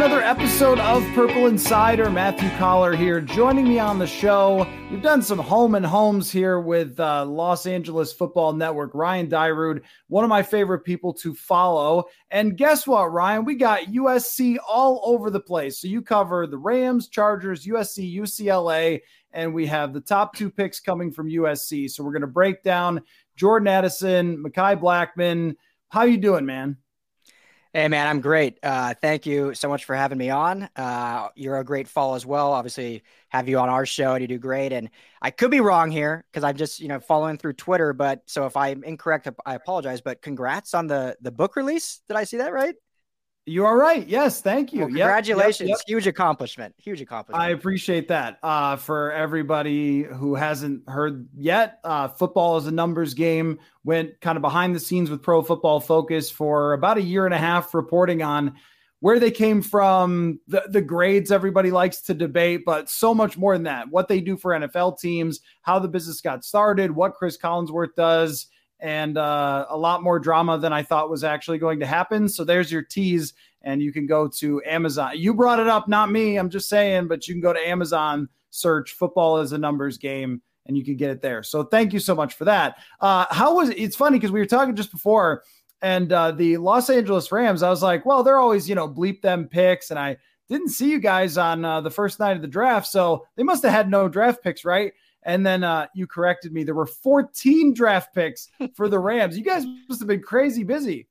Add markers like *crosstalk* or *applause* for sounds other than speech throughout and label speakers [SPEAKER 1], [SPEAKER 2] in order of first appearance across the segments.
[SPEAKER 1] Another episode of Purple Insider. Matthew Coller here. Joining me on the show, we've done some home and homes here with uh, Los Angeles Football Network. Ryan Dyrud, one of my favorite people to follow. And guess what, Ryan? We got USC all over the place. So you cover the Rams, Chargers, USC, UCLA, and we have the top two picks coming from USC. So we're going to break down Jordan Addison, Mekhi Blackmon. How you doing, man?
[SPEAKER 2] Hey man, I'm great. Uh, thank you so much for having me on. Uh, you're a great fall as well. Obviously, have you on our show and you do great. And I could be wrong here because I'm just you know following through Twitter. But so if I'm incorrect, I apologize. But congrats on the the book release. Did I see that right?
[SPEAKER 1] You are right. Yes, thank you. Well,
[SPEAKER 2] congratulations. Yep, yep, yep. Huge accomplishment. Huge accomplishment.
[SPEAKER 1] I appreciate that. Uh, for everybody who hasn't heard yet, uh, football is a numbers game. Went kind of behind the scenes with Pro Football Focus for about a year and a half, reporting on where they came from, the, the grades everybody likes to debate, but so much more than that. What they do for NFL teams, how the business got started, what Chris Collinsworth does and uh, a lot more drama than I thought was actually going to happen. So there's your tease, and you can go to Amazon. You brought it up, not me. I'm just saying, but you can go to Amazon, search "football is a numbers game," and you can get it there. So thank you so much for that. Uh, how was it? It's funny because we were talking just before, and uh, the Los Angeles Rams. I was like, well, they're always you know bleep them picks, and I didn't see you guys on uh, the first night of the draft, so they must have had no draft picks, right? And then uh, you corrected me. There were 14 draft picks for the *laughs* Rams. You guys must have been crazy busy.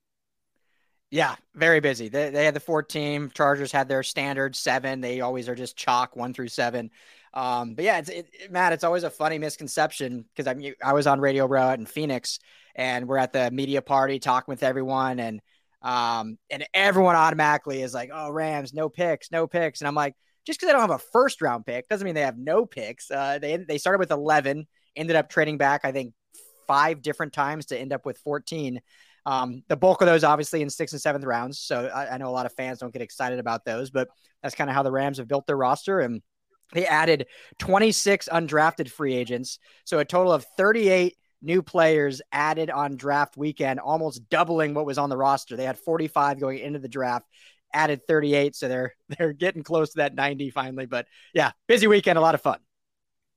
[SPEAKER 2] Yeah, very busy. They, they had the 14. Chargers had their standard seven. They always are just chalk one through seven. Um, but yeah, it's it, Matt. It's always a funny misconception because I mean, I was on Radio Row in Phoenix, and we're at the media party talking with everyone, and um, and everyone automatically is like, "Oh, Rams, no picks, no picks," and I'm like, just because they don't have a first round pick doesn't mean they have no picks. Uh, they they started with 11, ended up trading back, I think, five different times to end up with 14. Um, the bulk of those obviously in sixth and seventh rounds. So I, I know a lot of fans don't get excited about those, but that's kind of how the Rams have built their roster. And they added 26 undrafted free agents. So a total of 38 new players added on draft weekend, almost doubling what was on the roster. They had 45 going into the draft added 38, so they're *laughs* they're getting close to that 90 finally. But yeah, busy weekend, a lot of fun.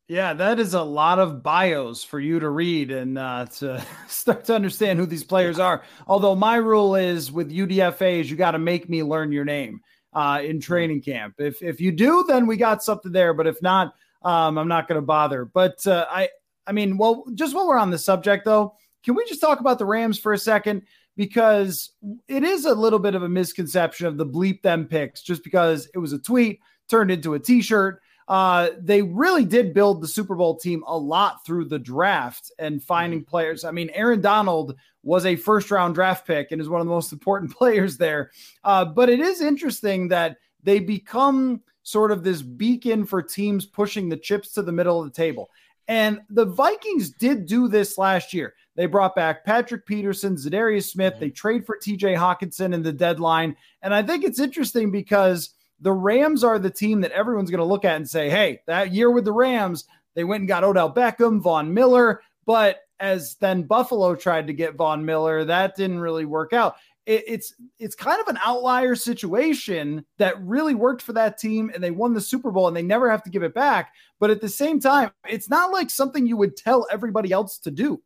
[SPEAKER 1] Yeah, that is a lot of bios for you to read and uh, to *laughs* start to understand who these players are. Although my rule is with UDFA's, you got to make me learn your name uh, in training camp. If if you do, then we got something there. But if not, um, I'm not going to bother. But uh, I I mean, well, just while we're on the subject though, can we just talk about the Rams for a second? Because it is a little bit of a misconception of the bleep them picks just because it was a tweet turned into a t-shirt. Uh, they really did build the Super Bowl team a lot through the draft and finding mm-hmm. players. I mean, Aaron Donald was a first round draft pick and is one of the most important *laughs* players there. Uh, but it is interesting that they become sort of this beacon for teams pushing the chips to the middle of the table. And the Vikings did do this last year. They brought back Patrick Peterson, Za'Darius Smith. They mhm. trade for TJ Hockenson in the deadline. And I think it's interesting because the Rams are the team that everyone's going to look at and say, hey, that year with the Rams, they went and got Odell Beckham, Von Miller. But as then Buffalo tried to get Von Miller, that didn't really work out. It, it's it's kind of an outlier situation that really worked for that team, and they won the Super Bowl, and they never have to give it back. But at the same time, it's not like something you would tell everybody else to do.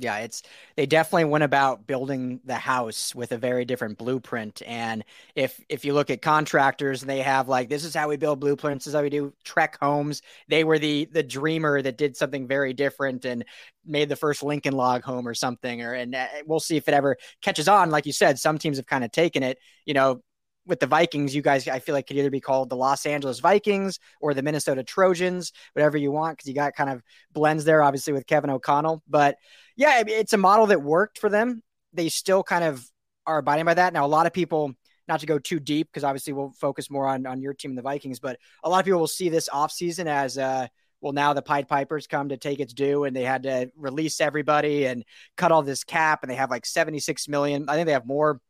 [SPEAKER 2] Yeah, it's they definitely went about building the house with a very different blueprint. And if if you look at contractors, they have like this is how we build blueprints, this is how we do Trek homes. They were the the dreamer that did something very different and made the first Lincoln log home or something. Or and uh, we'll see if it ever catches on. Like you said, some teams have kind of taken it. You know, with the Vikings, you guys, I feel like could either be called the Los Angeles Vikings or the Minnesota Trojans, whatever you want, because you got kind of blends there, obviously with Kevin O'Connell. But yeah, it's a model that worked for them. They still kind of are abiding by that. Now, a lot of people, not to go too deep, because obviously we'll focus more on on your team, the Vikings, but a lot of people will see this offseason as uh, well now the pied pipers come to take its due and they had to release everybody and cut all this cap and they have like 76 million i think they have more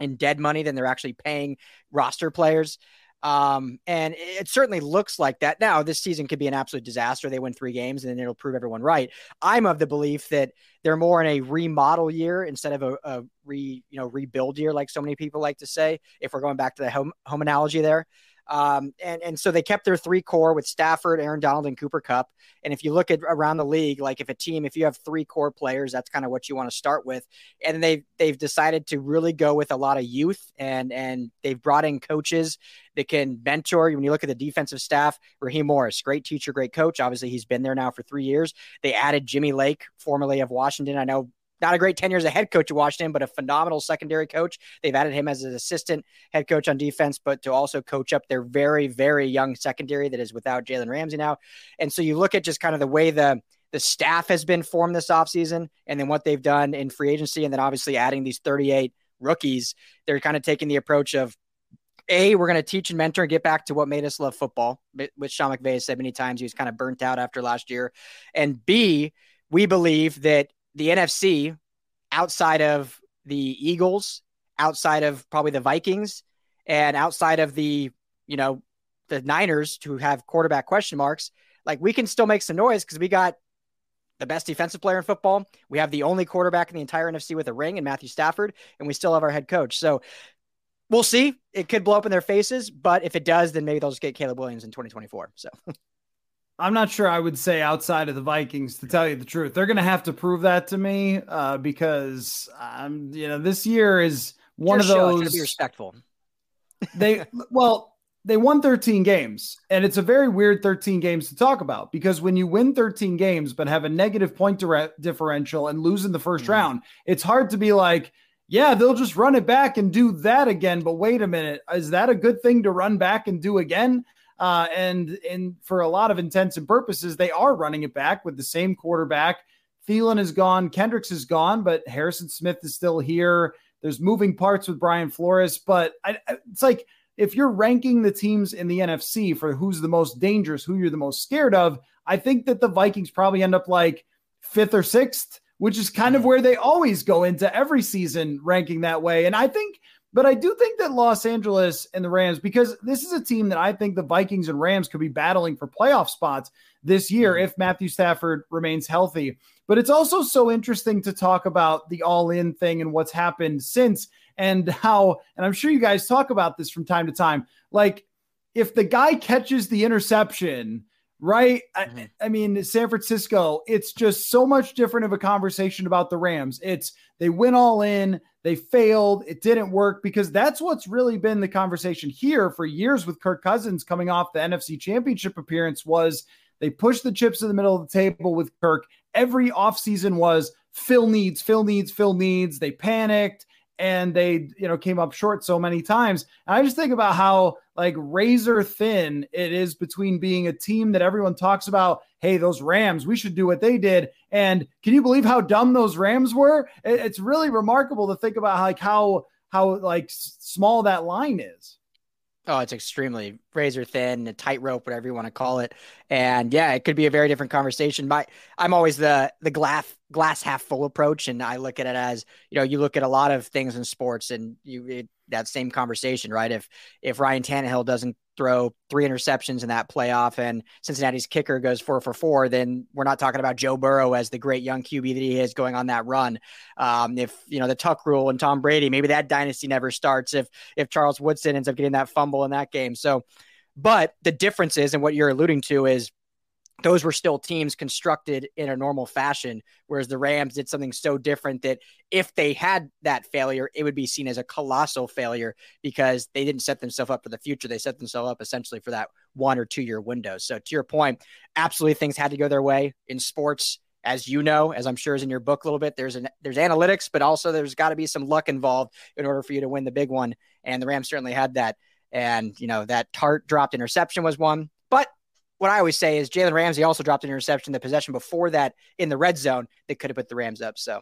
[SPEAKER 2] in dead money than they're actually paying roster players. Um, and it certainly looks like that. Now, this season could be an absolute disaster. They win three games and then it'll prove everyone right. I'm of the belief that they're more in a remodel year instead of a, a re, you know, rebuild year, like so many people like to say, if we're going back to the home, home analogy there. Um, and, and so they kept their three core with Stafford, Aaron Donald, and Cooper Kupp. And if you look at around the league, like if a team, if you have three core players, that's kind of what you want to start with. And they've they've decided to really go with a lot of youth and and they've brought in coaches that can mentor. When you look at the defensive staff, Raheem Morris, great teacher, great coach. Obviously, he's been there now for three years. They added Jimmy Lake, formerly of Washington. I know not a great 10 years as a head coach at Washington, but a phenomenal secondary coach. They've added him as an assistant head coach on defense, but to also coach up their very, very young secondary that is without Jalen Ramsey now. And so you look at just kind of the way the the staff has been formed this offseason and then what they've done in free agency, and then obviously adding these 38 rookies, they're kind of taking the approach of a, we're going to teach and mentor and get back to what made us love football, which Sean McVay has said many times. He was kind of burnt out after last year. And B, we believe that the NFC outside of the Eagles, outside of probably the Vikings, and outside of the, you know, the Niners who have quarterback question marks, like we can still make some noise because we got the best defensive player in football. We have the only quarterback in the entire NFC with a ring and Matthew Stafford, and we still have our head coach. So we'll see. It could blow up in their faces, but if it does, then maybe they'll just get Caleb Williams in 2024. So *laughs*
[SPEAKER 1] I'm not sure I would say outside of the Vikings to tell you the truth. They're going to have to prove that to me uh, because um, you know this year is one of those.
[SPEAKER 2] To be respectful.
[SPEAKER 1] they well, they won 13 games, and it's a very weird 13 games to talk about because when you win 13 games but have a negative point differential and lose in the 1st mm-hmm. round, it's hard to be like, yeah, they'll just run it back and do that again. But wait a minute, is that a good thing to run back and do again? Uh, and and for a lot of intents and purposes, they are running it back with the same quarterback. Thielen is gone, Kendricks is gone, but Harrison Smith is still here. There's moving parts with Brian Flores, but I, it's like if you're ranking the teams in the NFC for who's the most dangerous, who you're the most scared of, I think that the Vikings probably end up like fifth or sixth, which is kind of where they always go into every season ranking that way. And I think but I do think that Los Angeles and the Rams, because this is a team that I think the Vikings and Rams could be battling for playoff spots this year mm-hmm. if Matthew Stafford remains healthy. But it's also so interesting to talk about the all in thing and what's happened since and how, and I'm sure you guys talk about this from time to time. Like, if the guy catches the interception, right? Mm-hmm. I, I, mean, San Francisco, it's just so much different of a conversation about the Rams. It's they went all in, they failed, it didn't work because that's what's really been the conversation here for years with Kirk Cousins coming off the NFC Championship appearance was they pushed the chips in the middle of the table with Kirk. Every offseason was Phil needs, Phil needs, Phil needs. They panicked and they you know came up short so many times and i just think about how like razor thin it is between being a team that everyone talks about hey those rams we should do what they did and can you believe how dumb those rams were it's really remarkable to think about like how how like small that line is
[SPEAKER 2] Oh, it's extremely razor thin, a tightrope, whatever you want to call it. And yeah, it could be a very different conversation. But I'm always the the glass glass half full approach, and I look at it as you know, you look at a lot of things in sports, and you it, that same conversation, right? If if Ryan Tannehill doesn't throw three interceptions in that playoff and Cincinnati's kicker goes four for four, then we're not talking about Joe Burrow as the great young QB that he is going on that run. Um, if you know the Tuck rule and Tom Brady, maybe that dynasty never starts. If if Charles Woodson ends up getting that fumble in that game, so. But the difference is, and what you're alluding to is those were still teams constructed in a normal fashion, whereas the Rams did something so different that if they had that failure, it would be seen as a colossal failure because they didn't set themselves up for the future. They set themselves up essentially for that one or two year window. So, to your point, absolutely things had to go their way in sports. As you know, as I'm sure is in your book a little bit, there's an there's analytics, but also there's got to be some luck involved in order for you to win the big one. And the Rams certainly had that. And you know that Tartt dropped interception was one, but what I always say is Jalen Ramsey also dropped an interception the possession before that in the red zone that could have put the Rams up. So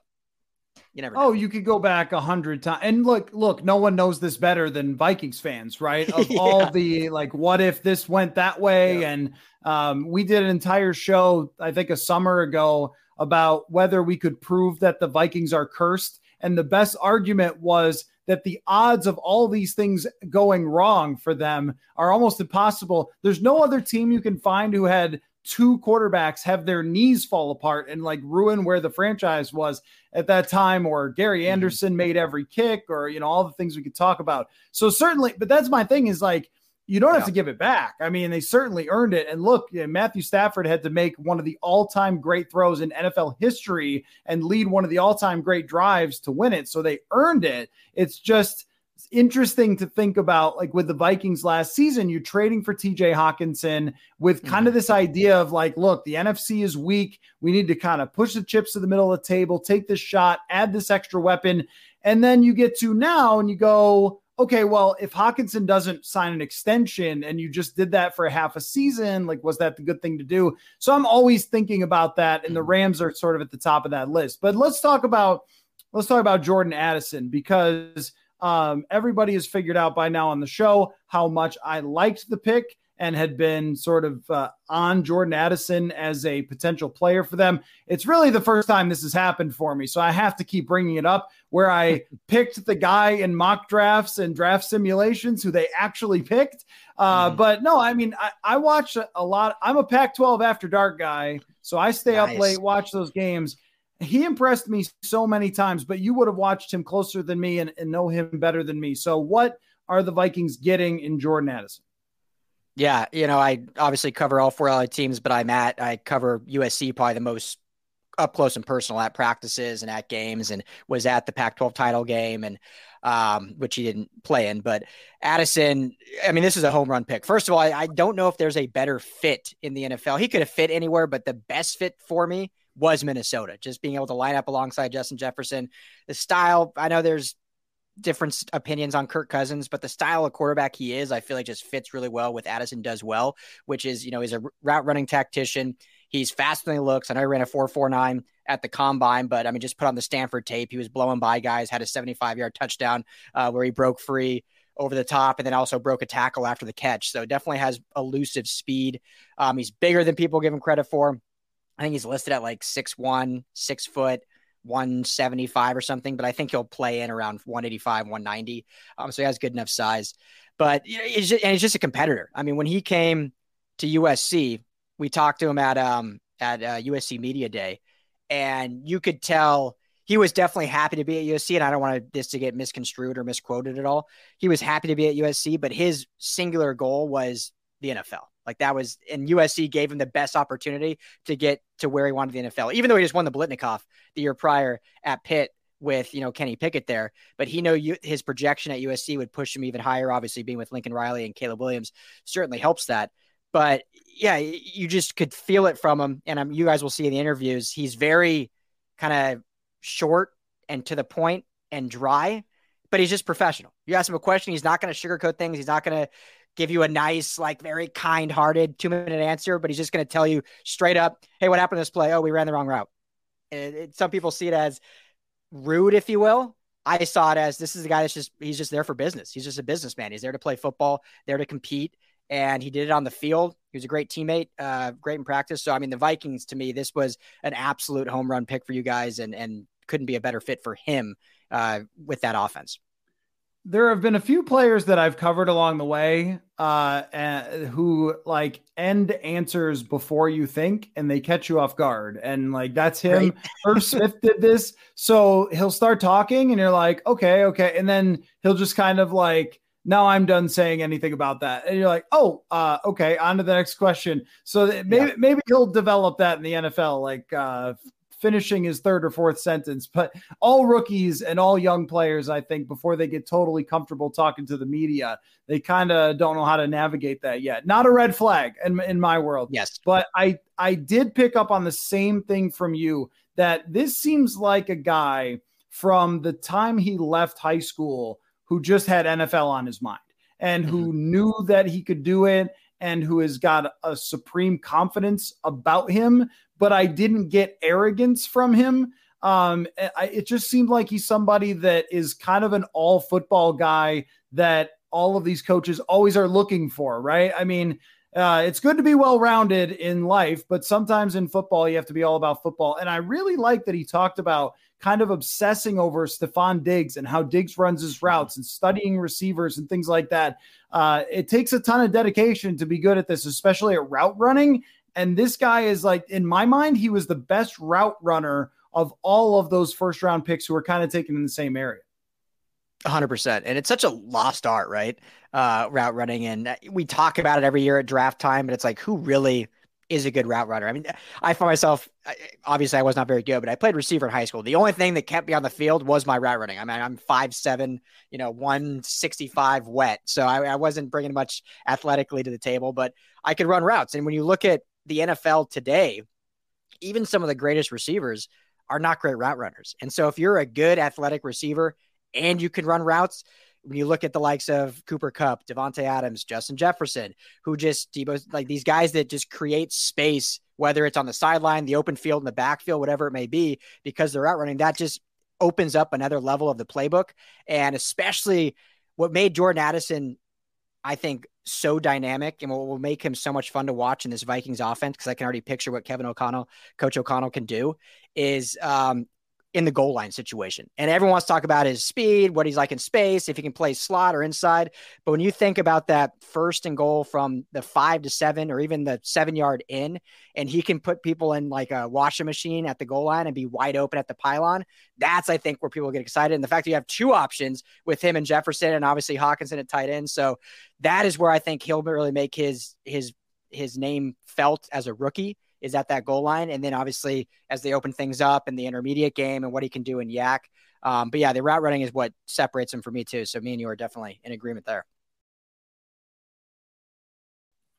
[SPEAKER 2] you never. Know.
[SPEAKER 1] Oh, you could go back a hundred times. And look, look, no one knows this better than Vikings fans, right? *laughs* Of yeah. all the like, what if this went that way? Yeah. And um, we did an entire show, I think, a summer ago about whether we could prove that the Vikings are cursed. And the best argument was that the odds of all these things going wrong for them are almost impossible. There's no other team you can find who had two quarterbacks have their knees fall apart and like ruin where the franchise was at that time or Gary mm-hmm. Anderson made every kick or you know all the things we could talk about. So certainly but that's my thing is like you don't have to give it back. I mean, they certainly earned it. And look, Matthew Stafford had to make one of the all-time great throws in NFL history and lead one of the all-time great drives to win it. So they earned it. It's just interesting to think about like with the Vikings last season, you're trading for TJ Hockenson with kind of mm-hmm. this idea of like, look, the NFC is weak. We need to kind of push the chips to the middle of the table, take this shot, add this extra weapon. And then you get to now and you go, okay, well, if Hockenson doesn't sign an extension and you just did that for a half a season, like, was that the good thing to do? So I'm always thinking about that. And the mm-hmm. Rams are sort of at the top of that list. But let's talk about. Let's talk about Jordan Addison because um, everybody has figured out by now on the show how much I liked the pick and had been sort of uh, on Jordan Addison as a potential player for them. It's really the first time this has happened for me. So I have to keep bringing it up where I *laughs* picked the guy in mock drafts and draft simulations who they actually picked. Uh, mm. But no, I mean, I, I watch a lot. I'm a Pac 12 after dark guy. So I stay nice. up late, watch those games he impressed me so many times, but you would have watched him closer than me and, and know him better than me. So, what are the Vikings getting in Jordan Addison?
[SPEAKER 2] Yeah, you know, I obviously cover all four LA teams, but I'm at I cover USC probably the most up close and personal at practices and at games, and was at the Pac-12 title game, and um, which he didn't play in. But Addison, I mean, this is a home run pick. First of all, I, I don't know if there's a better fit in the NFL. He could have fit anywhere, but the best fit for me was Minnesota. Just being able to line up alongside Justin Jefferson. The style, I know there's different opinions on Kirk Cousins, but the style of quarterback he is, I feel like just fits really well with Addison does well, which is, you know, he's a route running tactician. He's faster than he looks. I know he ran a 449 at the combine, but I mean, just put on the Stanford tape. He was blowing by guys, had a 75 yard touchdown uh, where he broke free over the top and then also broke a tackle after the catch. So definitely has elusive speed. Um, he's bigger than people give him credit for. I think he's listed at like six one, six foot, 175 or something, but I think he'll play in around 185, 190. Um, so he has good enough size. But you know, he's just, and he's just a competitor. I mean, when he came to USC, we talked to him at um at uh, USC Media Day, and you could tell he was definitely happy to be at USC. And I don't want this to get misconstrued or misquoted at all. He was happy to be at USC, but his singular goal was the NFL. Like that was, and USC gave him the best opportunity to get to where he wanted the NFL, even though he just won the Biletnikoff the year prior at Pitt with, you know, Kenny Pickett there. But he know his projection at USC would push him even higher. Obviously, being with Lincoln Riley and Caleb Williams certainly helps that. But yeah, you just could feel it from him. And you guys will see in the interviews, he's very kind of short and to the point and dry, but he's just professional. You ask him a question, he's not going to sugarcoat things. He's not going to give you a nice, like very kind hearted two minute answer, but he's just going to tell you straight up, hey, what happened to this play? Oh, we ran the wrong route. It, it, some people see it as rude, if you will. I saw it as this is a guy that's just, he's just there for business. He's just a businessman. He's there to play football, there to compete. And he did it on the field. He was a great teammate, uh, great in practice. So, I mean, the Vikings, to me, this was an absolute home run pick for you guys and, and couldn't be a better fit for him uh, with that offense
[SPEAKER 1] there have been a few players that I've covered along the way uh, who like end answers before you think and they catch you off guard. And like that's him. *laughs* Irv Smith did this. So he'll start talking and you're like, okay, okay. And then he'll just kind of like, now I'm done saying anything about that. And you're like, oh, uh, okay, on to the next question. So maybe yeah. maybe he'll develop that in the NFL, like uh, finishing his third or fourth sentence. But all rookies and all young players, I think, before they get totally comfortable talking to the media, they kind of don't know how to navigate that yet. Not a red flag in, in my world.
[SPEAKER 2] Yes.
[SPEAKER 1] But I, I did pick up on the same thing from you that this seems like a guy from the time he left high school who just had NFL on his mind and who mm-hmm. knew that he could do it and who has got a supreme confidence about him but I didn't get arrogance from him. Um, I, it just seemed like he's somebody that is kind of an all football guy that all of these coaches always are looking for, right? I mean, uh, it's good to be well rounded in life, but sometimes in football, you have to be all about football. And I really like that he talked about kind of obsessing over Stefon Diggs and how Diggs runs his routes and studying receivers and things like that. Uh, it takes a ton of dedication to be good at this, especially at route running. And this guy is like, in my mind, he was the best route runner of all of those first round picks who were kind of taken in the same area.
[SPEAKER 2] 100%. And it's such a lost art, right? Uh, route running. And we talk about it every year at draft time, but it's like, who really is a good route runner? I mean, I find myself, obviously, I was not very good, but I played receiver in high school. The only thing that kept me on the field was my route running. I mean, I'm five seven, you know, 165 wet. So I, I wasn't bringing much athletically to the table, but I could run routes. And when you look at the NFL today, even some of the greatest receivers are not great route runners. And so if you're a good athletic receiver and you can run routes, when you look at the likes of Cooper Kupp, Davante Adams, Justin Jefferson, who just like these guys that just create space, whether it's on the sideline, the open field, in the backfield, whatever it may be, because they're out running, that just opens up another level of the playbook. And especially what made Jordan Addison, I think, so dynamic and what will make him so much fun to watch in this Vikings offense, because I can already picture what Kevin O'Connell, Coach O'Connell can do, is um, in the goal line situation. And everyone wants to talk about his speed, what he's like in space, if he can play slot or inside. But when you think about that first and goal from the five to seven or even the seven yard in, and he can put people in like a washing machine at the goal line and be wide open at the pylon, that's, I think, where people get excited. And the fact that you have two options with him and Jefferson and obviously Hockenson at tight end. So that is where I think he'll really make his, his, his name felt as a rookie is at that goal line. And then obviously as they open things up in the intermediate game and what he can do in YAC. Um, but yeah, the route running is what separates him for me too. So me and you are definitely in agreement there.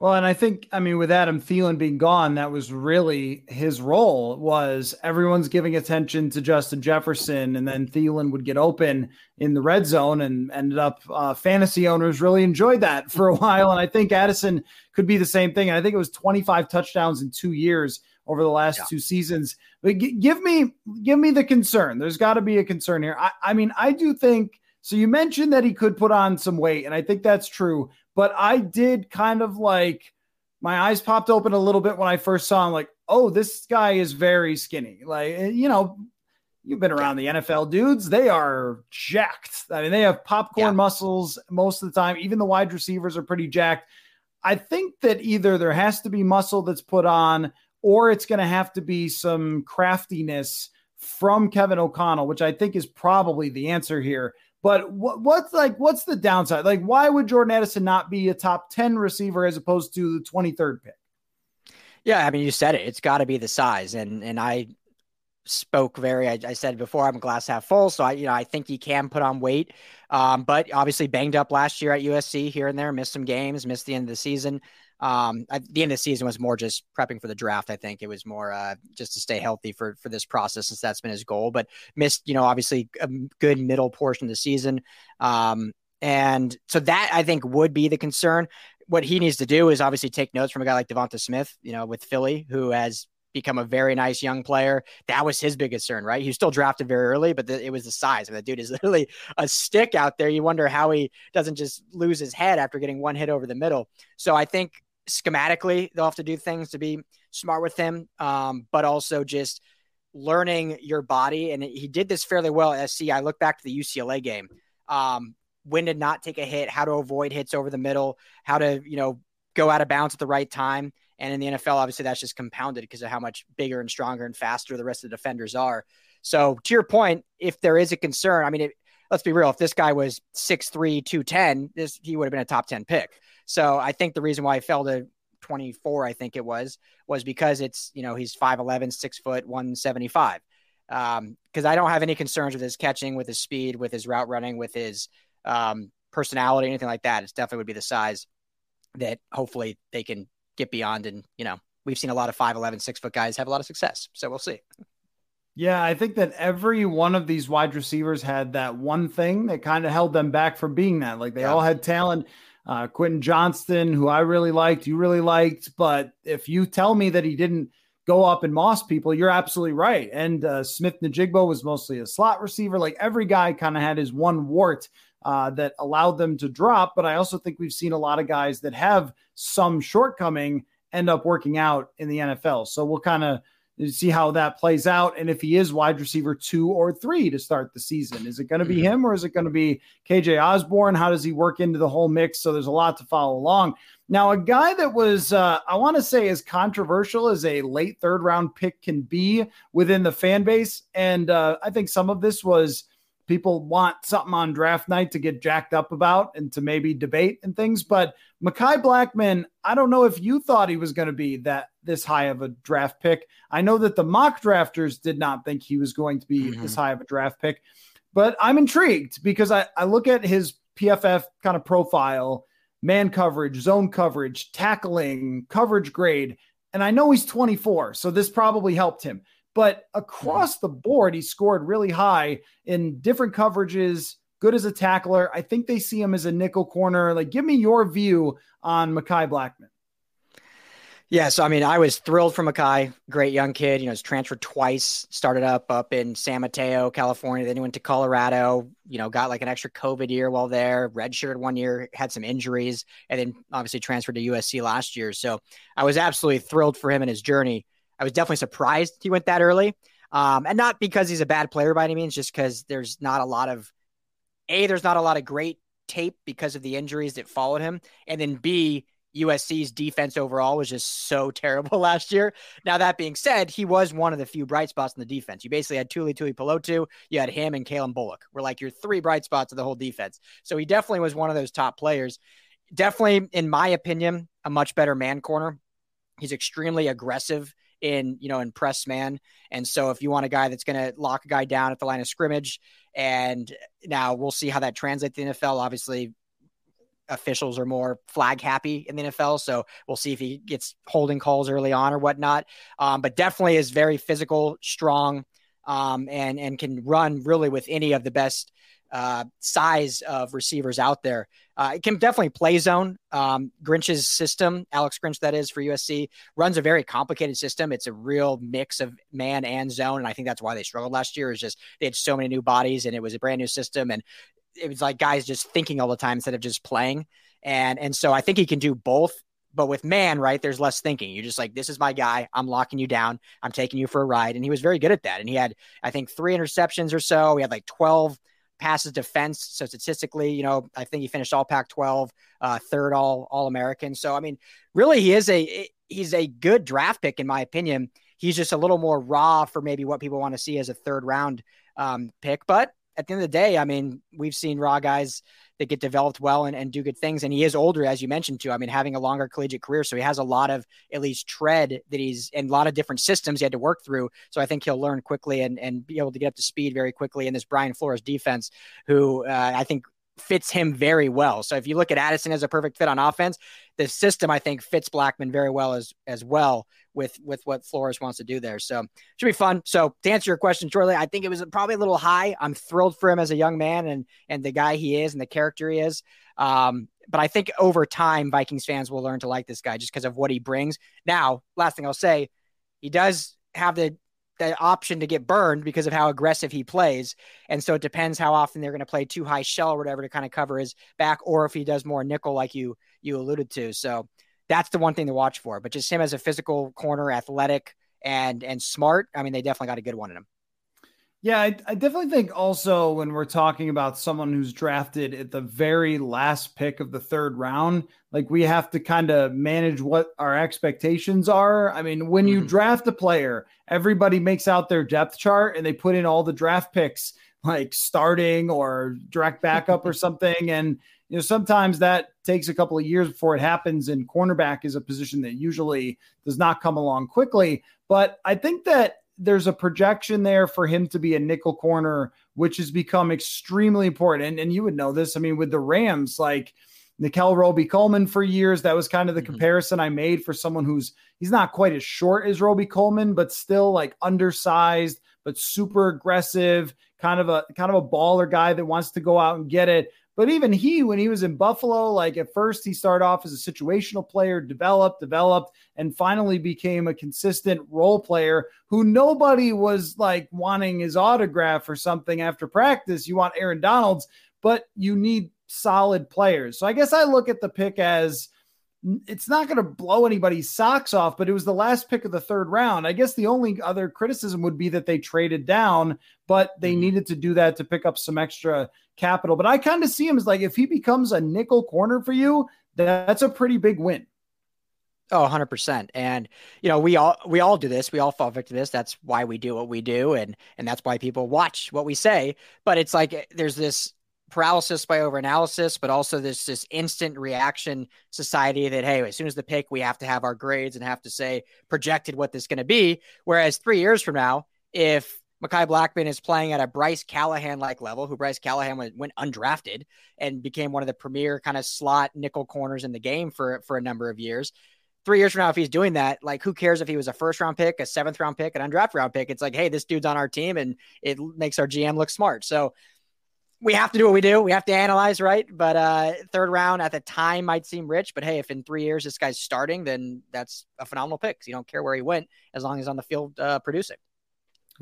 [SPEAKER 1] Well, and I think, I mean, with Adam Thielen being gone, that was really his role was everyone's giving attention to Justin Jefferson, and then Thielen would get open in the red zone, and ended up uh, fantasy owners really enjoyed that for a *laughs* while. And I think Addison could be the same thing. And I think it was 25 touchdowns in two years over the last yeah. two seasons. But g- give me, give me the concern. There's got to be a concern here. I, I mean, I do think. So you mentioned that he could put on some weight, and I think that's true but I did kind of like my eyes popped open a little bit when I first saw him, like, oh, this guy is very skinny. Like, eh, you know, you've been around the NFL dudes, they are jacked. I mean, they have popcorn yeah. muscles most of the time. Even the wide receivers are pretty jacked. I think that either there has to be muscle that's put on, or it's going to have to be some craftiness from Kevin O'Connell, which I think is probably the answer here. But what, what's like what's the downside? Like, why would Jordan Addison not be a top 10 receiver as opposed to the 23rd pick?
[SPEAKER 2] Yeah, I mean, you said it. It's got to be the size. And and I spoke very I, I, said before I'm glass half full. So I, you know, I think he can put on weight. Um, but obviously banged up last year at USC here and there, missed some games, missed the end of the season. Um, at the end of the season was more just prepping for the draft. I think it was more uh, just to stay healthy for for this process, since that's been his goal. But missed, you know, obviously a good middle portion of the season. Um, and so that I think would be the concern. What he needs to do is obviously take notes from a guy like Devonta Smith, you know, with Philly, who has become a very nice young player. That was his big concern, right? He was still drafted very early, but the, it was the size. I mean, the dude is *laughs* literally a stick out there. You wonder how he doesn't just lose his head after getting one hit over the middle. So I think schematically they'll have to do things to be smart with him, um, but also just learning your body. And he did this fairly well at SC. I look back to the UCLA game. Um, when to not take a hit, how to avoid hits over the middle, how to, you know, go out of bounds at the right time. And in the NFL, obviously, that's just compounded because of how much bigger and stronger and faster the rest of the defenders are. So, to your point, if there is a concern, I mean, it, let's be real. If this guy was 6'3, 210, this, he would have been a top 10 pick. So I think the reason why he fell to 24, I think it was, was because it's, you know, he's 5'11, six foot, 175. Um, because I don't have any concerns with his catching, with his speed, with his route running, with his um, personality, anything like that. It's definitely would be the size that hopefully they can get beyond. And, you know, we've seen a lot of 5'11, six foot guys have a lot of success. So we'll see.
[SPEAKER 1] Yeah, I think that every one of these wide receivers had that one thing that kind of held them back from being that. Like they yeah. all had talent uh, Quentin Johnston, who I really liked, you really liked. But if you tell me that he didn't go up and moss people, you're absolutely right. And uh, Smith-Njigba was mostly a slot receiver. Like every guy kind of had his one wart uh, that allowed them to drop. But I also think we've seen a lot of guys that have some shortcoming end up working out in the NFL. So we'll kind of see how that plays out. And if he is wide receiver two or three to start the season, is it going to be mm-hmm. him or is it going to be KJ Osborn? How does he work into the whole mix? So there's a lot to follow along. Now, a guy that was, uh, I want to say, as controversial as a late third round pick can be within the fan base. And uh, I think some of this was people want something on draft night to get jacked up about and to maybe debate and things. But Mekhi Blackmon, I don't know if you thought he was going to be that this high of a draft pick. I know that the mock drafters did not think he was going to be mm-hmm. this high of a draft pick, but I'm intrigued because I, I look at his PFF kind of profile, man coverage, zone coverage, tackling, coverage grade. And I know he's 24, so this probably helped him. But across the board, he scored really high in different coverages, good as a tackler. I think they see him as a nickel corner. Like, give me your view on Mekhi Blackmon.
[SPEAKER 2] Yeah, so I mean, I was thrilled for Mekhi, great young kid. You know, he's transferred twice, started up up in San Mateo, California, then he went to Colorado. You know, got like an extra COVID year while there, redshirted one year, had some injuries, and then obviously transferred to USC last year. So I was absolutely thrilled for him and his journey. I was definitely surprised he went that early. Um, and not because he's a bad player by any means, just because there's not a lot of a there's not a lot of great tape because of the injuries that followed him, and then B USC's defense overall was just so *laughs* terrible last year. Now that being said, he was one of the few bright spots in the defense. You basically had Tuli Tuipulotu, you had him and Calen Bullock. Were like your three bright spots of the whole defense. So he definitely was one of those top players. Definitely, in my opinion, a much better man corner. He's extremely aggressive in you know in press man. And so if you want a guy that's going to lock a guy down at the line of scrimmage, and now we'll see how that translates to the NFL. Obviously, officials are more flag happy in the NFL. So we'll see if he gets holding calls early on or whatnot. Um, but definitely is very physical, strong, um, and and can run really with any of the best uh, size of receivers out there. Uh, it can definitely play zone. Um, Grinch's system, Alex Grinch, that is for USC, runs a very complicated system. It's a real mix of man and zone, and I think that's why they struggled last year. Is just they had so many new bodies, and it was a brand new system, and it was like guys just thinking all the time instead of just playing. And and so I think he can do both. But with man, right, there's less thinking. You're just like, this is my guy. I'm locking you down. I'm taking you for a ride. And he was very good at that. And he had, I think, three interceptions or so. He had like 12 passes defense. So statistically, you know, I think he finished all Pac 12, uh, third all all American. So I mean, really, he is a he's a good draft pick in my opinion. He's just a little more raw for maybe what people want to see as a third round um, pick. But at the end of the day, I mean, we've seen raw guys that get developed well and, and do good things. And he is older, as you mentioned, too. I mean, having a longer collegiate career. So he has a lot of at least tread that he's in a lot of different systems he had to work through. So I think he'll learn quickly and, and be able to get up to speed very quickly in this Brian Flores defense, who uh, I think fits him very well. So if you look at Addison as a perfect fit on offense, the system I think fits Blackmon very well as as well with with what Flores wants to do there. So should be fun. So to answer your question shortly, I think it was probably a little high. I'm thrilled for him as a young man and and the guy he is and the character he is. Um, but I think over time, Vikings fans will learn to like this guy just because of what he brings. Now, last thing I'll say, he does have the the option to get burned because of how aggressive he plays. And so it depends how often they're going to play too high shell or whatever to kind of cover his back, or if he does more nickel like you you alluded to. So that's the one thing to watch for. But just him as a physical corner, athletic and and smart. I mean, they definitely got a good one in him.
[SPEAKER 1] Yeah, I, I, definitely think also when we're talking about someone who's drafted at the very last pick of the third round, like we have to kind of manage what our expectations are. I mean, when you mm-hmm. draft a player, everybody makes out their depth chart and they put in all the draft picks like starting or direct backup or *laughs* something. And, you know, sometimes that takes a couple of years before it happens. And cornerback is a position that usually does not come along quickly. But I think that there's a projection there for him to be a nickel corner, which has become extremely important. And, and you would know this. I mean, with the Rams, like Nickell Robey Coleman for years, that was kind of the mm-hmm. comparison I made for someone who's he's not quite as short as Robey Coleman, but still like undersized, but super aggressive, kind of a kind of a baller guy that wants to go out and get it. But even he, when he was in Buffalo, like at first he started off as a situational player, developed, developed, and finally became a consistent role player who nobody was like wanting his autograph or something after practice. You want Aaron Donald's, but you need solid players. So I guess I look at the pick as it's not going to blow anybody's socks off, but it was the last pick of the third round. I guess the only other criticism would be that they traded down, but they mm-hmm. needed to do that to pick up some extra capital. But I kind of see him as like if he becomes a nickel corner for you, that's a pretty big win.
[SPEAKER 2] Oh, 100%. And you know, we all we all do this. We all fall victim to this. That's why we do what we do and and that's why people watch what we say. But it's like there's this paralysis by overanalysis, but also this this instant reaction society that hey, as soon as the pick, we have to have our grades and have to say projected what this is going to be. Whereas three years from now, if Mekhi Blackmon is playing at a Bryce Callahan like level, who Bryce Callahan went, went undrafted and became one of the premier kind of slot nickel corners in the game for for a number of years. Three years from now, if he's doing that, like who cares if he was a first round pick, a seventh round pick, an undrafted round pick? It's like, hey, this dude's on our team and it makes our GM look smart. So we have to do what we do. We have to analyze, right? But uh, third round at the time might seem rich, but hey, if in three years this guy's starting, then that's a phenomenal pick. You don't care where he went as long as he's on the field uh, producing.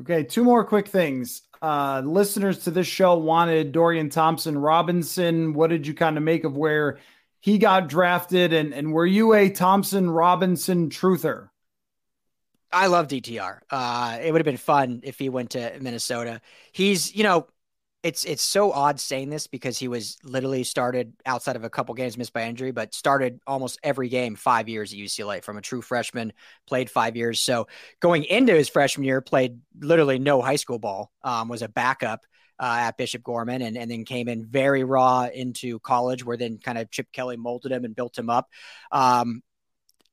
[SPEAKER 1] Okay, two more quick things. Uh, listeners to this show wanted Dorian Thompson Robinson. What did you kind of make of where he got drafted? And, and were you a Thompson Robinson truther?
[SPEAKER 2] I love DTR. Uh, it would have been fun if he went to Minnesota. He's, you know, it's it's so odd saying this because he was literally started outside of a couple games missed by injury, but started almost every game five years at UCLA from a true freshman, played five years. So going into his freshman year, played literally no high school ball, um, was a backup uh, at Bishop Gorman, and, and then came in very raw into college, where then kind of Chip Kelly molded him and built him up. Um,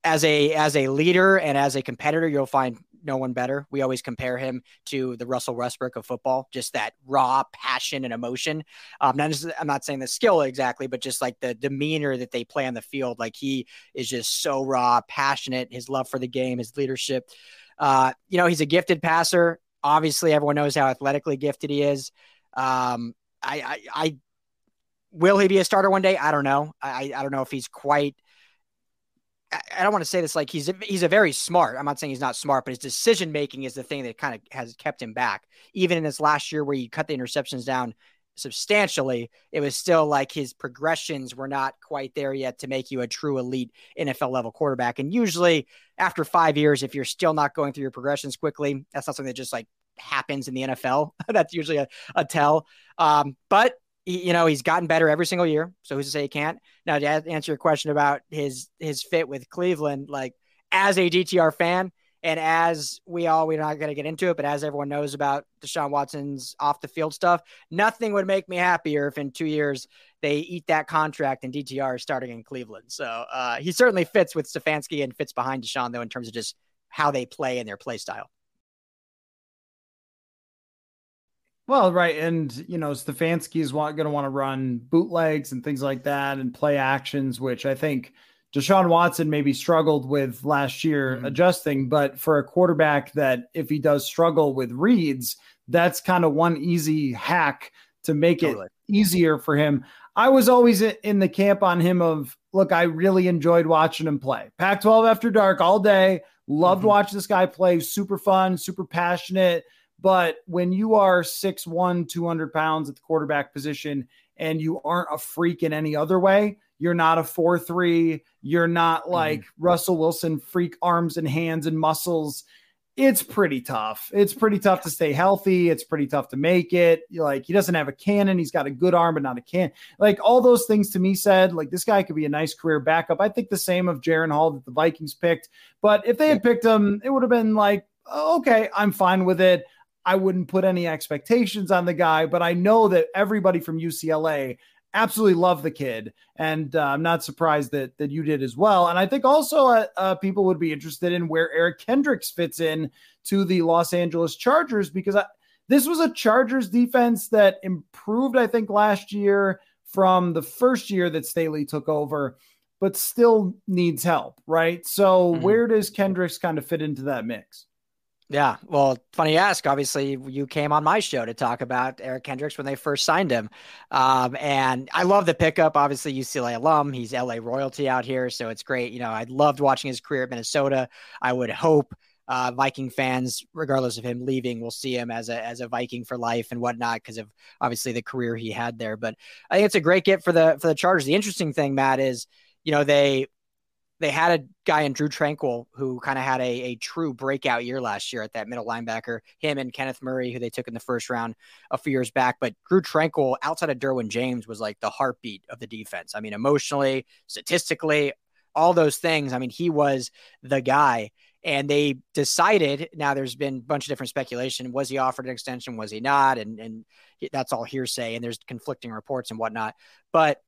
[SPEAKER 2] as a as a leader and as a competitor, you'll find no one better. We always compare him to the Russell Westbrook of football, just that raw passion and emotion. Um, not just, I'm not saying the skill exactly, but just like the demeanor that they play on the field. Like he is just so raw, passionate, his love for the game, his leadership. Uh, you know, he's a gifted passer. Obviously, everyone knows how athletically gifted he is. Um, I, I, I will he be a starter one day? I don't know. I, I don't know if he's quite – I don't want to say this like he's he's a very smart. I'm not saying he's not smart, but his decision making is the thing that kind of has kept him back. Even in this last year where he cut the interceptions down substantially, it was still like his progressions were not quite there yet to make you a true elite NFL level quarterback. And usually after five years, if you're still not going through your progressions quickly, that's not something that just like happens in the NFL. *laughs* that's usually a, a tell. Um, but you know, he's gotten better every single year. So who's to say he can't? Now, to answer your question about his his fit with Cleveland, like as a DTR fan, and as we all, we're not going to get into it, but as everyone knows about Deshaun Watson's off the field stuff, nothing would make me happier if in two years they eat that contract and DTR is starting in Cleveland. So uh, he certainly fits with Stefanski and fits behind Deshaun, though, in terms of just how they play and their play style.
[SPEAKER 1] Well, right, and you know Stefanski is going to want to run bootlegs and things like that, and play actions, which I think Deshaun Watson maybe struggled with last year mm-hmm. adjusting. But for a quarterback that if he does struggle with reads, that's kind of one easy hack to make totally. it easier for him. I was always in the camp on him of look, I really enjoyed watching him play. Pac 12 after dark all day. Loved mm-hmm. watching this guy play. Super fun, super passionate but when you are 6'1, 200 pounds at the quarterback position and you aren't a freak in any other way, you're not a 4 3, you're not mm-hmm. like mm-hmm. Russell Wilson, freak arms and hands and muscles. It's pretty tough. It's pretty tough to stay healthy. It's pretty tough to make it. Like he doesn't have a cannon. He's got a good arm, but not a can. Like all those things to me said, like this guy could be a nice career backup. I think the same of Jaren Hall that the Vikings picked. But if they had picked him, it would have been like, okay, I'm fine with it. I wouldn't put any expectations on the guy, but I know that everybody from UCLA absolutely love the kid, and uh, I'm not surprised that that you did as well. And I think also uh, uh, people would be interested in where Eric Kendricks fits in to the Los Angeles Chargers because I, this was a Chargers defense that improved, I think, last year from the first year that Staley took over, but still needs help, right? So mm-hmm. where does Kendricks kind of fit into that mix?
[SPEAKER 2] Yeah, well, funny ask. Obviously, you came on my show to talk about Eric Kendricks when they first signed him, um, and I love the pickup. Obviously, UCLA alum. He's LA royalty out here, so it's great. You know, I loved watching his career at Minnesota. I would hope uh, Viking fans, regardless of him leaving, will see him as a as a Viking for life and whatnot because of obviously the career he had there. But I think it's a great get for the for the Chargers. The interesting thing, Matt, is you know they they had a guy in Drue Tranquill who kind of had a, a true breakout year last year at that middle linebacker. Him and Kenneth Murray, who they took in the first round a few years back. But Drue Tranquill, outside of Derwin James, was like the heartbeat of the defense. I mean, emotionally, statistically, all those things. I mean, he was the guy. And they decided. Now, there's been a bunch of different speculation. Was he offered an extension? Was he not? And and that's all hearsay. And there's conflicting reports and whatnot. But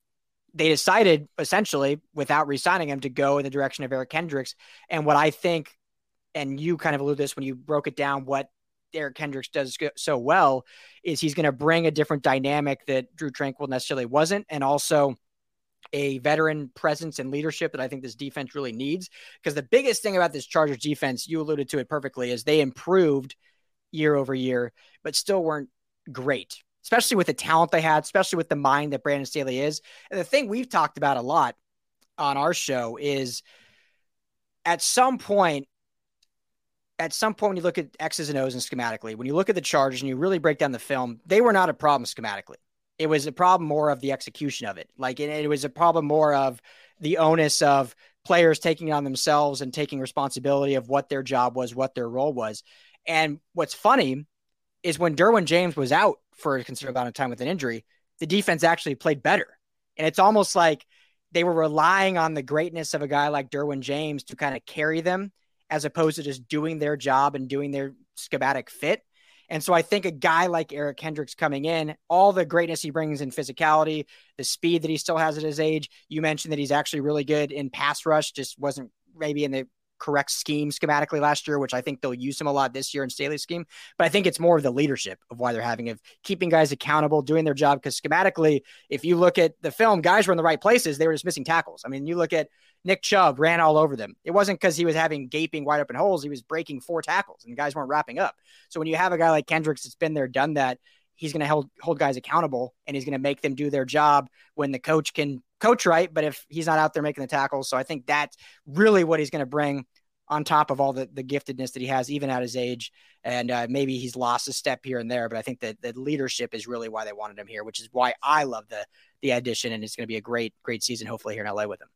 [SPEAKER 2] they decided essentially without re-signing him to go in the direction of Eric Kendricks. And what I think, and you kind of alluded this when you broke it down, what Eric Kendricks does so well is he's going to bring a different dynamic that Drue Tranquill necessarily wasn't, and also a veteran presence and leadership that I think this defense really needs. Because the biggest thing about this Chargers defense, you alluded to it perfectly, is they improved year over year, but still weren't great especially with the talent they had, especially with the mind that Brandon Staley is. And the thing we've talked about a lot on our show is at some point, at some point, when you look at X's and O's and schematically, when you look at the Chargers and you really break down the film, they were not a problem schematically. It was a problem more of the execution of it. Like it, it was a problem more of the onus of players taking on themselves and taking responsibility of what their job was, what their role was. And what's funny is when Derwin James was out for a considerable amount of time with an injury, the defense actually played better. And it's almost like they were relying on the greatness of a guy like Derwin James to kind of carry them as opposed to just doing their job and doing their schematic fit. And so I think a guy like Eric Kendricks coming in, all the greatness he brings in physicality, the speed that he still has at his age. You mentioned that he's actually really good in pass rush, just wasn't maybe in the correct scheme schematically last year, which I think they'll use him a lot this year in Staley's scheme. But I think it's more of the leadership of why they're having of keeping guys accountable, doing their job. Because schematically, if you look at the film, guys were in the right places. They were just missing tackles. I mean, you look at Nick Chubb ran all over them. It wasn't because he was having gaping wide open holes. He was breaking four tackles and guys weren't wrapping up. So when you have a guy like Kendricks that's been there, done that, he's going to hold, hold guys accountable and he's going to make them do their job when the coach can coach right. But if he's not out there making the tackles, so I think that's really what he's going to bring on top of all the, the giftedness that he has, even at his age. And uh, maybe he's lost a step here and there, but I think that the leadership is really why they wanted him here, which is why I love the the addition. And it's going to be a great, great season, hopefully here in LA with him.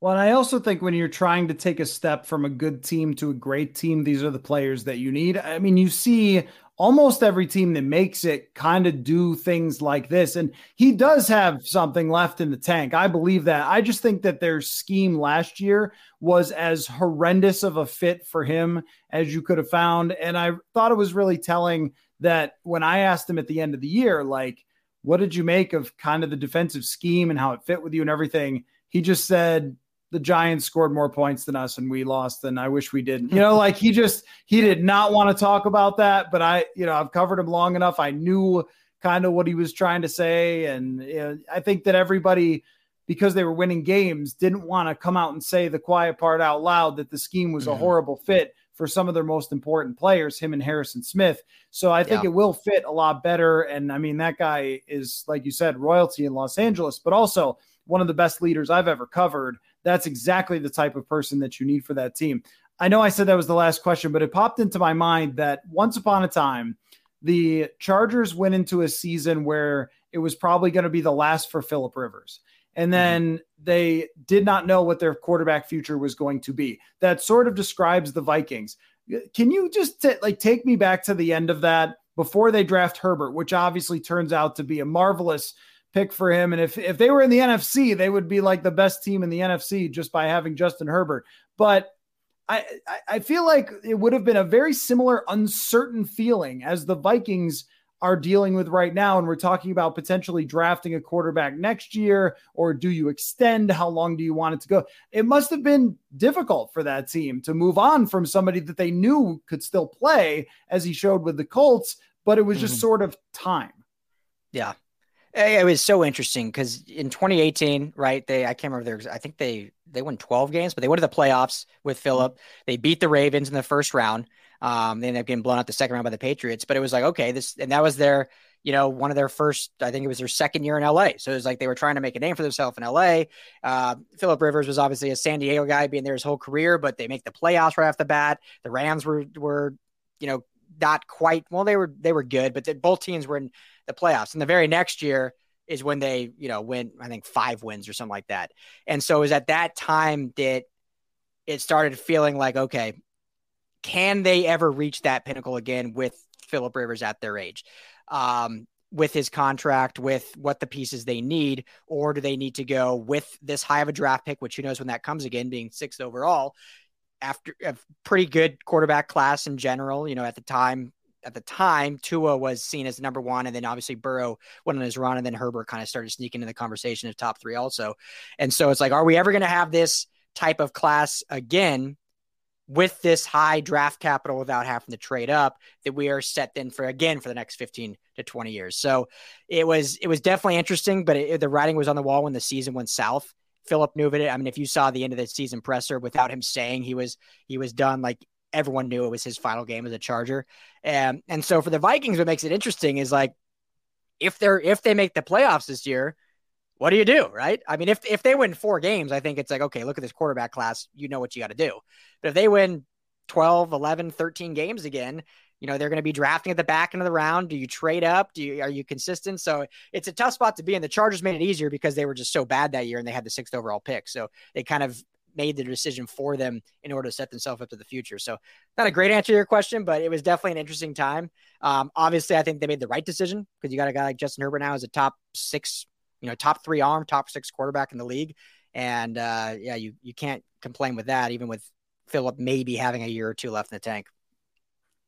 [SPEAKER 1] Well, and I also think when you're trying to take a step from a good team to a great team, these are the players that you need. I mean, you see almost every team that makes it kind of do things like this. And he does have something left in the tank. I believe that. I just think that their scheme last year was as horrendous of a fit for him as you could have found. And I thought it was really telling that when I asked him at the end of the year, like, what did you make of kind of the defensive scheme and how it fit with you and everything? He just said, the Giants scored more points than us and we lost and I wish we didn't. You know, like he just he did not want to talk about that, but I, you know, I've covered him long enough. I knew kind of what he was trying to say and you know, I think that everybody because they were winning games didn't want to come out and say the quiet part out loud that the scheme was mm-hmm. a horrible fit for some of their most important players, him and Harrison Smith. So I think yeah. it will fit a lot better and I mean that guy is like you said royalty in Los Angeles, but also one of the best leaders I've ever covered that's exactly the type of person that you need for that team. I know I said that was the last question, but it popped into my mind that once upon a time, the Chargers went into a season where it was probably going to be the last for Philip Rivers. And mm-hmm. then mm-hmm. they did not know what their quarterback future was going to be. That sort of describes the Vikings. Can you just t- like take me back to the end of that before they draft Herbert, which obviously turns out to be a marvelous pick for him. And if if they were in the NFC, they would be like the best team in the NFC just by having Justin Herbert. But I I feel like it would have been a very similar uncertain feeling as the Vikings are dealing with right now. And we're talking about potentially drafting a quarterback next year, or do you extend? How long do you want it to go? It must have been difficult for that team to move on from somebody that they knew could still play, as he showed with the Colts, but it was just mm-hmm. sort of time.
[SPEAKER 2] Yeah. It was so interesting because in 2018, right? They I can't remember their I think they they won 12 games, but they went to the playoffs with Philip. They beat the Ravens in the first round. Um, they ended up getting blown out the second round by the Patriots, but it was like, okay, this, and that was their, you know, one of their first, I think it was their second year in LA. So it was like they were trying to make a name for themselves in LA. Uh, Philip Rivers was obviously a San Diego guy being there his whole career, but they make the playoffs right off the bat. The Rams were, were, you know, not quite, well, they were, they were good, but the, both teams were in the playoffs. And the very next year, is when they, you know, win, I think five wins or something like that. And so it was at that time that it started feeling like, okay, can they ever reach that pinnacle again with Philip Rivers at their age? Um, with his contract, with what the pieces they need, or do they need to go with this high of a draft pick, which who knows when that comes again, being sixth overall, after a pretty good quarterback class in general. You know, at the time, at the time, Tua was seen as number one, and then obviously Burrow went on his run, and then Herbert kind of started sneaking in the conversation of top three also. And so it's like, are we ever going to have this type of class again with this high draft capital without having to trade up that we are set then for again for the next 15 to 20 years. So it was it was definitely interesting, but it, the writing was on the wall when the season went south. Philip knew. I mean, if you saw the end of the season presser without him saying he was he was done, like everyone knew it was his final game as a Charger. And and so for the Vikings, what makes it interesting is like if they're if they make the playoffs this year, what do you do, right? I mean, if if they win four games, I think it's like, okay, look at this quarterback class. You know what you got to do. But if they win 12, 11, 13 games again, you know, they're going to be drafting at the back end of the round. Do you trade up? Do you, are you consistent? So it's a tough spot to be in. The Chargers made it easier because they were just so bad that year and they had the sixth overall pick. So they kind of made the decision for them in order to set themselves up to the future. So not a great answer to your question, but it was definitely an interesting time. Um, obviously, I think they made the right decision because you got a guy like Justin Herbert now as a top six you know, top three arm, top six quarterback in the league. And uh, yeah, you you can't complain with that, even with Philip maybe having a year or two left in the tank.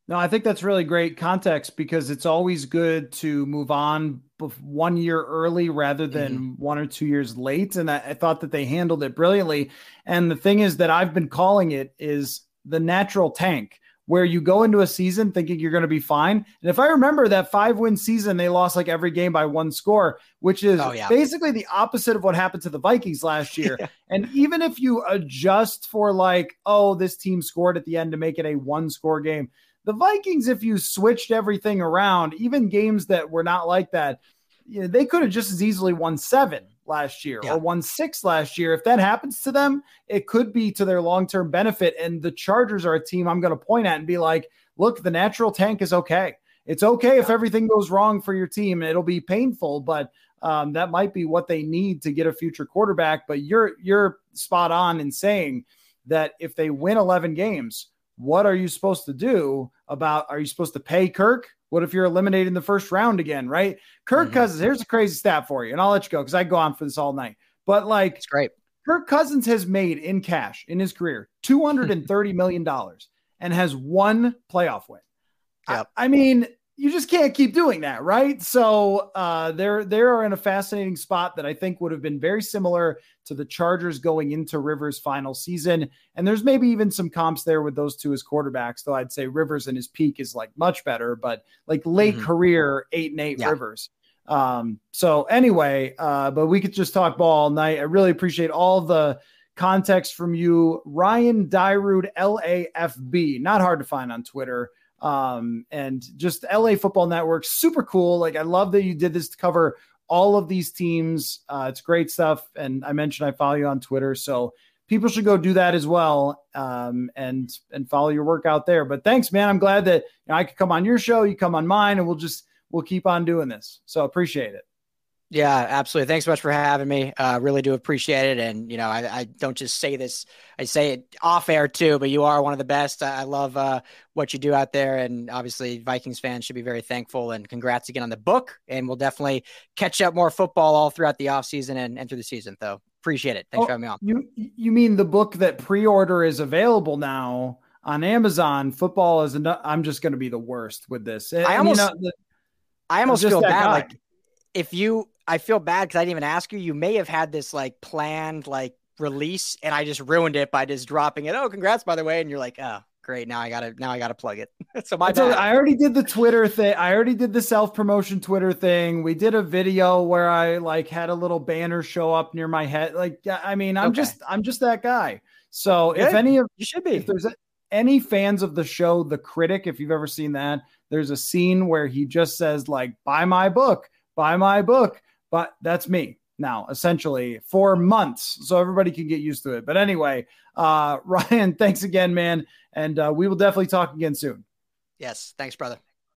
[SPEAKER 1] No, I think that's really great context because it's always good to move on one year early rather than mm-hmm. one or two years late. And I, I, thought that they handled it brilliantly. And the thing is that I've been calling it is the natural tank where you go into a season thinking you're going to be fine. And if I remember that five win season, they lost like every game by one score, which is oh, yeah. basically the opposite of what happened to the Vikings last *laughs* year. yeah. And even if you adjust for like, oh, this team scored at the end to make it a one score game, the Vikings, if you switched everything around, even games that were not like that, you know, they could have just as easily won seven last year yeah. or won six last year. If that happens to them, it could be to their long term benefit. And the Chargers are a team I'm going to point at and be like, look, the natural tank is okay. It's okay yeah. if everything goes wrong for your team. It'll be painful, but um, that might be what they need to get a future quarterback. But you're you're spot on in saying that if they win 11 games, what are you supposed to do about? Are you supposed to pay Kirk? What if you're eliminated in the first round again, right? Kirk mm-hmm. Cousins, here's a crazy stat for you, and I'll let you go because I go on for this all night. But like,
[SPEAKER 2] it's great.
[SPEAKER 1] Kirk Cousins has made in cash in his career $230 million and has one playoff win. Yep. I, I mean, you just can't keep doing that, right? So uh, they're they are in a fascinating spot that I think would have been very similar to the Chargers going into Rivers' final season. And there's maybe even some comps there with those two as quarterbacks, though I'd say Rivers in his peak is like much better, but like late mm-hmm. career eight and eight yeah. Rivers. Um, so anyway, uh, but we could just talk ball all night. I really appreciate all the context from you, Ryan Dyrud, LAFB. Not hard to find on Twitter um, and just LA Football Network, super cool. Like I love that you did this to cover all of these teams. Uh, it's great stuff. And I mentioned I follow you on Twitter, so people should go do that as well um, and and follow your work out there. But thanks, man. I'm glad that you know, I could come on your show, you come on mine, and we'll just we'll keep on doing this. So appreciate it.
[SPEAKER 2] Yeah, absolutely. Thanks so much for having me. Uh, really do appreciate it. And, you know, I, I, don't just say this, I say it off air too, but you are one of the best. I, love uh, what you do out there. And obviously, Vikings fans should be very thankful. And congrats again on the book. And we'll definitely catch up more football all throughout the offseason and, and through the season, though. Appreciate it. Thanks oh, for having me on.
[SPEAKER 1] You, you mean the book that pre order is available now on Amazon? Football is, enough, I'm just going to be the worst with this.
[SPEAKER 2] I almost, you know, the, I almost feel bad. Guy. Like, if you I feel bad because I didn't even ask you. You may have had this like planned like release, and I just ruined it by just dropping it. Oh, congrats by the way, and you're like, oh, great. Now I gotta now I gotta plug it. *laughs* so my bad.
[SPEAKER 1] I already did the Twitter thing. I already did the self promotion Twitter thing. We did a video where I like had a little banner show up near my head. Like, I mean, I'm okay. just I'm just that guy. So Good. if any of
[SPEAKER 2] you should be
[SPEAKER 1] if there's any fans of the show The Critic, if you've ever seen that, there's a scene where he just says, like, buy my book, buy my book. But that's me now, essentially, for months. So everybody can get used to it. But anyway, uh, *laughs* Ryan, thanks again, man. And uh, we will definitely talk again soon.
[SPEAKER 2] Yes. Thanks, brother.